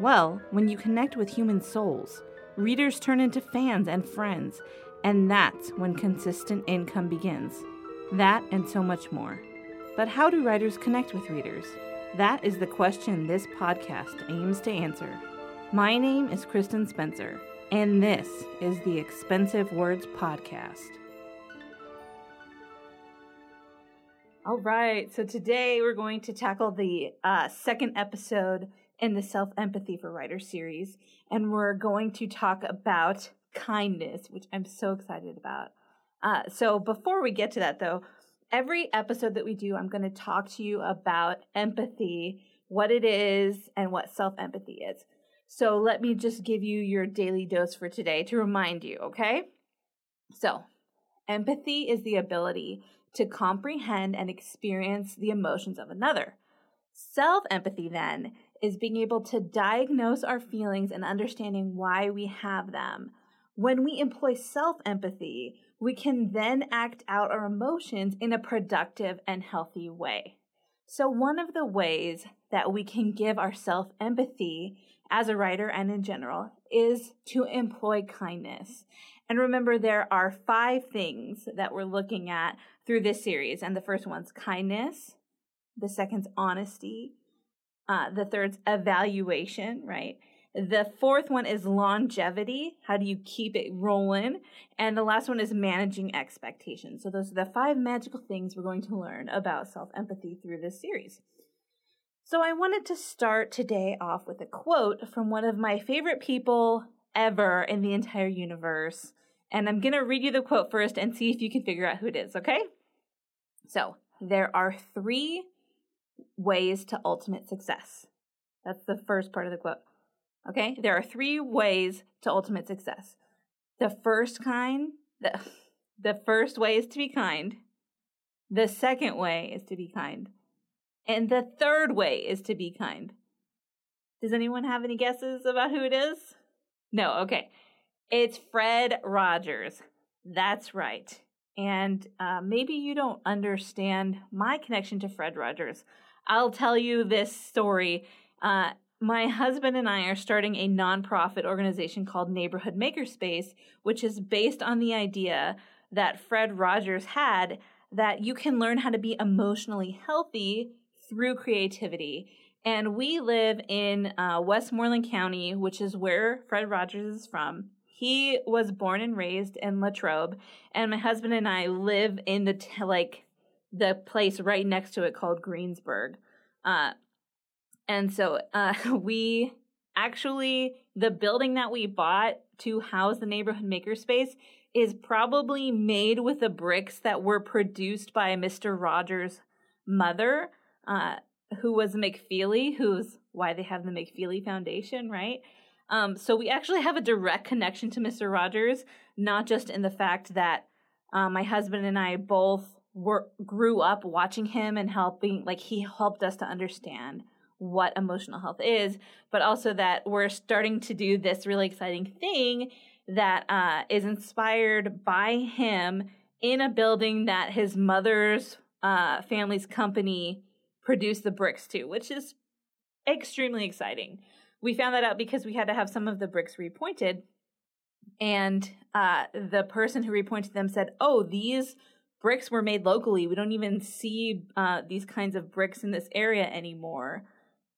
Well, when you connect with human souls, readers turn into fans and friends, and that's when consistent income begins. That and so much more. But how do writers connect with readers? That is the question this podcast aims to answer. My name is Kristen Spencer, and this is the Expensive Words Podcast. All right, so today we're going to tackle the uh, second episode in the Self Empathy for Writers series, and we're going to talk about kindness, which I'm so excited about. Uh, so, before we get to that, though, every episode that we do, I'm going to talk to you about empathy, what it is, and what self empathy is. So, let me just give you your daily dose for today to remind you, okay? So, empathy is the ability to comprehend and experience the emotions of another. Self empathy, then, is being able to diagnose our feelings and understanding why we have them. When we employ self empathy, we can then act out our emotions in a productive and healthy way. So, one of the ways that we can give our self empathy as a writer and in general is to employ kindness. And remember, there are five things that we're looking at through this series. And the first one's kindness, the second's honesty, uh, the third's evaluation, right? The fourth one is longevity. How do you keep it rolling? And the last one is managing expectations. So, those are the five magical things we're going to learn about self empathy through this series. So, I wanted to start today off with a quote from one of my favorite people ever in the entire universe. And I'm going to read you the quote first and see if you can figure out who it is, okay? So, there are three ways to ultimate success. That's the first part of the quote. Okay, there are three ways to ultimate success. The first kind, the, the first way is to be kind. The second way is to be kind. And the third way is to be kind. Does anyone have any guesses about who it is? No, okay. It's Fred Rogers. That's right. And uh, maybe you don't understand my connection to Fred Rogers. I'll tell you this story. Uh, my husband and I are starting a nonprofit organization called Neighborhood Makerspace, which is based on the idea that Fred Rogers had that you can learn how to be emotionally healthy through creativity. And we live in uh, Westmoreland County, which is where Fred Rogers is from. He was born and raised in Latrobe, and my husband and I live in the t- like the place right next to it called Greensburg. Uh, and so uh, we actually, the building that we bought to house the neighborhood makerspace is probably made with the bricks that were produced by Mr. Rogers' mother, uh, who was McFeely, who's why they have the McFeely Foundation, right? Um, so we actually have a direct connection to Mr. Rogers, not just in the fact that uh, my husband and I both were grew up watching him and helping like he helped us to understand what emotional health is but also that we're starting to do this really exciting thing that uh, is inspired by him in a building that his mother's uh, family's company produced the bricks to which is extremely exciting. We found that out because we had to have some of the bricks repointed and uh, the person who repointed them said oh these bricks were made locally. We don't even see uh, these kinds of bricks in this area anymore.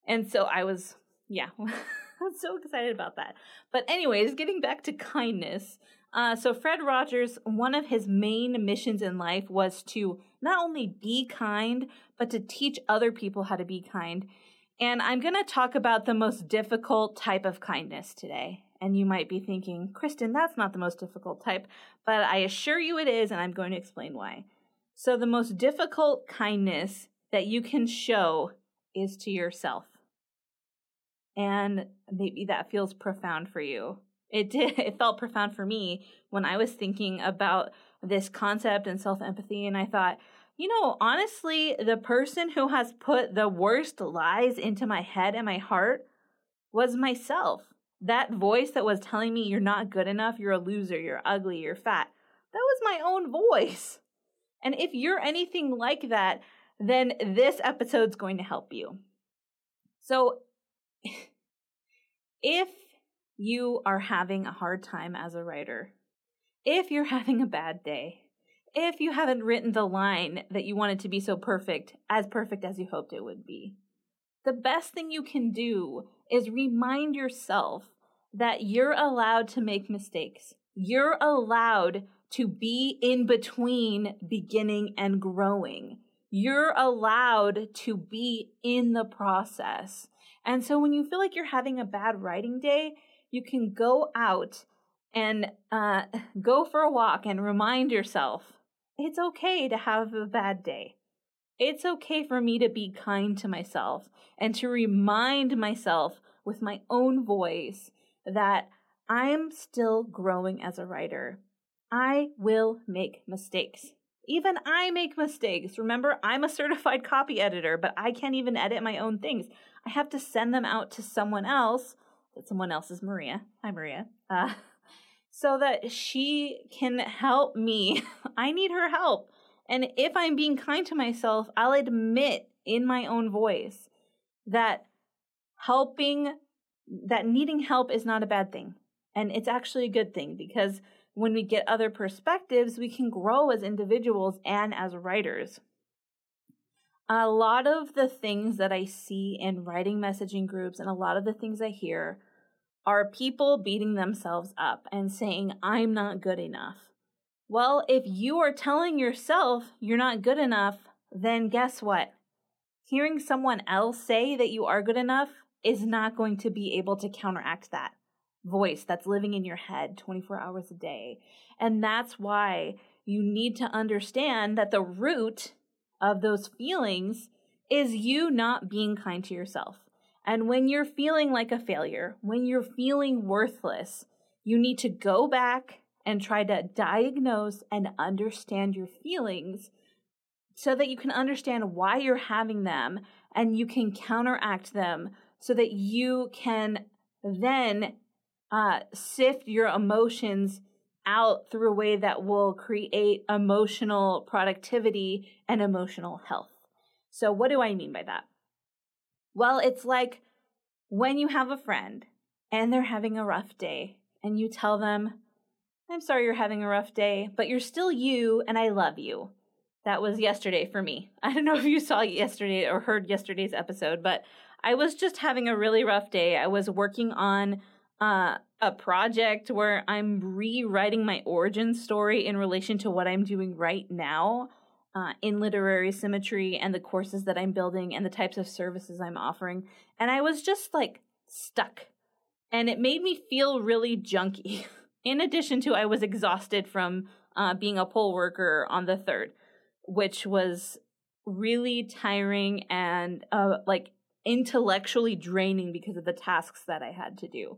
And so I was, yeah, I'm so excited about that. But, anyways, getting back to kindness. Uh, so, Fred Rogers, one of his main missions in life was to not only be kind, but to teach other people how to be kind. And I'm going to talk about the most difficult type of kindness today. And you might be thinking, Kristen, that's not the most difficult type, but I assure you it is, and I'm going to explain why. So, the most difficult kindness that you can show is to yourself. And maybe that feels profound for you. It did. It felt profound for me when I was thinking about this concept and self empathy. And I thought, you know, honestly, the person who has put the worst lies into my head and my heart was myself. That voice that was telling me you're not good enough, you're a loser, you're ugly, you're fat. That was my own voice. And if you're anything like that, then this episode's going to help you. So, if you are having a hard time as a writer, if you're having a bad day, if you haven't written the line that you wanted to be so perfect, as perfect as you hoped it would be, the best thing you can do is remind yourself that you're allowed to make mistakes. You're allowed to be in between beginning and growing. You're allowed to be in the process. And so when you feel like you're having a bad writing day, you can go out and uh, go for a walk and remind yourself it's okay to have a bad day. It's okay for me to be kind to myself and to remind myself with my own voice that I'm still growing as a writer. I will make mistakes. Even I make mistakes. Remember, I'm a certified copy editor, but I can't even edit my own things. I have to send them out to someone else. That someone else is Maria. Hi, Maria. Uh, so that she can help me. I need her help. And if I'm being kind to myself, I'll admit in my own voice that helping, that needing help is not a bad thing. And it's actually a good thing because when we get other perspectives, we can grow as individuals and as writers. A lot of the things that I see in writing messaging groups and a lot of the things I hear are people beating themselves up and saying, I'm not good enough. Well, if you are telling yourself you're not good enough, then guess what? Hearing someone else say that you are good enough is not going to be able to counteract that voice that's living in your head 24 hours a day. And that's why you need to understand that the root of those feelings is you not being kind to yourself. And when you're feeling like a failure, when you're feeling worthless, you need to go back and try to diagnose and understand your feelings so that you can understand why you're having them and you can counteract them so that you can then uh, sift your emotions out through a way that will create emotional productivity and emotional health. So, what do I mean by that? Well, it's like when you have a friend and they're having a rough day and you tell them, I'm sorry you're having a rough day, but you're still you and I love you. That was yesterday for me. I don't know if you saw yesterday or heard yesterday's episode, but I was just having a really rough day. I was working on uh, a project where I'm rewriting my origin story in relation to what I'm doing right now uh, in literary symmetry and the courses that I'm building and the types of services I'm offering. And I was just like stuck. And it made me feel really junky. in addition to, I was exhausted from uh, being a poll worker on the third, which was really tiring and uh, like intellectually draining because of the tasks that I had to do.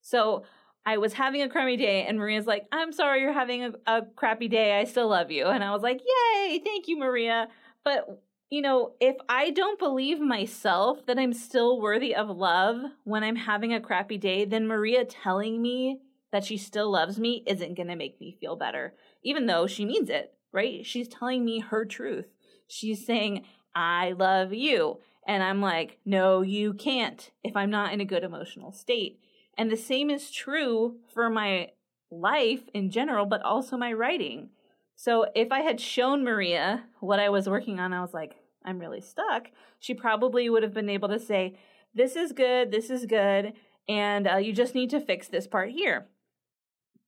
So I was having a crummy day, and Maria's like, I'm sorry you're having a, a crappy day. I still love you. And I was like, Yay, thank you, Maria. But you know, if I don't believe myself that I'm still worthy of love when I'm having a crappy day, then Maria telling me that she still loves me isn't going to make me feel better, even though she means it, right? She's telling me her truth. She's saying, I love you. And I'm like, no, you can't if I'm not in a good emotional state. And the same is true for my life in general, but also my writing. So if I had shown Maria what I was working on, I was like, I'm really stuck, she probably would have been able to say, This is good, this is good, and uh, you just need to fix this part here.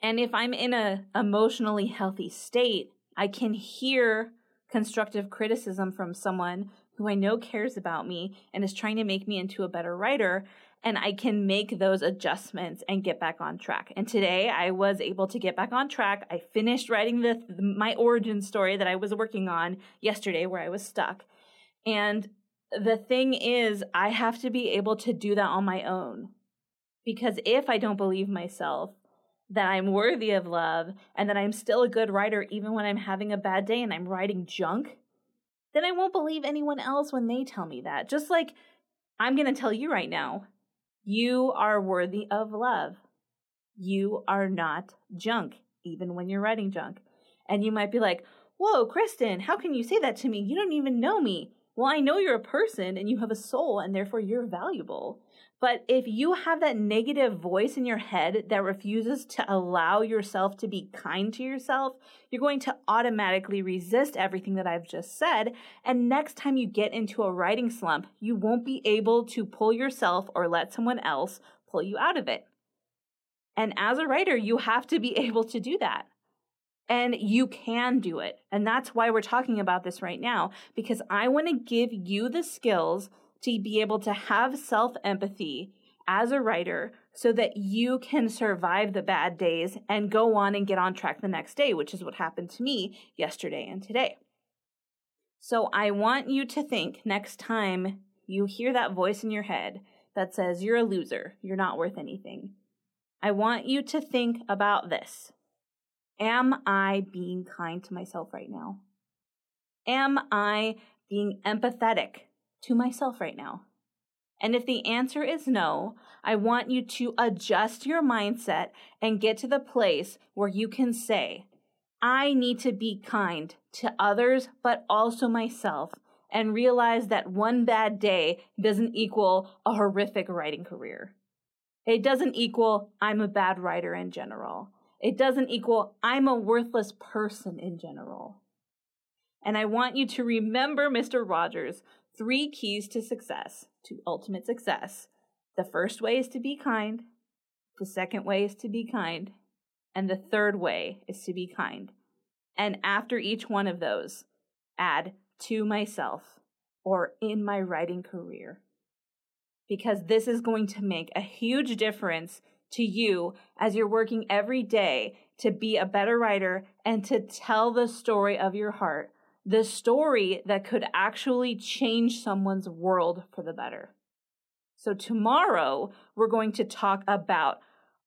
And if I'm in a emotionally healthy state, I can hear constructive criticism from someone who I know cares about me and is trying to make me into a better writer and I can make those adjustments and get back on track. And today I was able to get back on track. I finished writing the my origin story that I was working on yesterday where I was stuck. And the thing is, I have to be able to do that on my own. Because if I don't believe myself, that I'm worthy of love and that I'm still a good writer even when I'm having a bad day and I'm writing junk, then I won't believe anyone else when they tell me that. Just like I'm going to tell you right now, you are worthy of love. You are not junk, even when you're writing junk. And you might be like, Whoa, Kristen, how can you say that to me? You don't even know me. Well, I know you're a person and you have a soul, and therefore you're valuable. But if you have that negative voice in your head that refuses to allow yourself to be kind to yourself, you're going to automatically resist everything that I've just said. And next time you get into a writing slump, you won't be able to pull yourself or let someone else pull you out of it. And as a writer, you have to be able to do that. And you can do it. And that's why we're talking about this right now, because I want to give you the skills to be able to have self empathy as a writer so that you can survive the bad days and go on and get on track the next day, which is what happened to me yesterday and today. So I want you to think next time you hear that voice in your head that says you're a loser, you're not worth anything. I want you to think about this. Am I being kind to myself right now? Am I being empathetic to myself right now? And if the answer is no, I want you to adjust your mindset and get to the place where you can say, I need to be kind to others, but also myself, and realize that one bad day doesn't equal a horrific writing career. It doesn't equal I'm a bad writer in general. It doesn't equal I'm a worthless person in general. And I want you to remember Mr. Rogers' three keys to success, to ultimate success. The first way is to be kind. The second way is to be kind. And the third way is to be kind. And after each one of those, add to myself or in my writing career. Because this is going to make a huge difference to you as you're working every day to be a better writer and to tell the story of your heart, the story that could actually change someone's world for the better. So, tomorrow we're going to talk about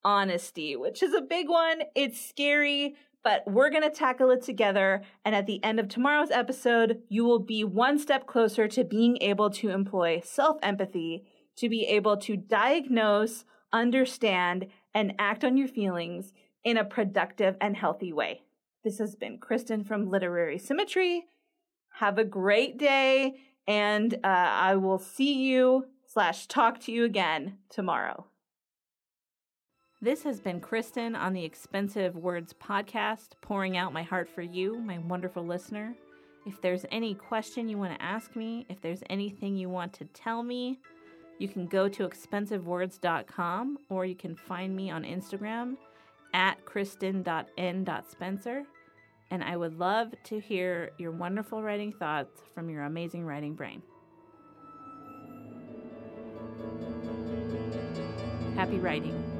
honesty, which is a big one. It's scary, but we're going to tackle it together. And at the end of tomorrow's episode, you will be one step closer to being able to employ self empathy, to be able to diagnose understand, and act on your feelings in a productive and healthy way. This has been Kristen from Literary Symmetry. Have a great day, and uh, I will see you slash talk to you again tomorrow. This has been Kristen on the Expensive Words podcast, pouring out my heart for you, my wonderful listener. If there's any question you want to ask me, if there's anything you want to tell me, you can go to expensivewords.com or you can find me on Instagram at kristen.n.spencer. And I would love to hear your wonderful writing thoughts from your amazing writing brain. Happy writing.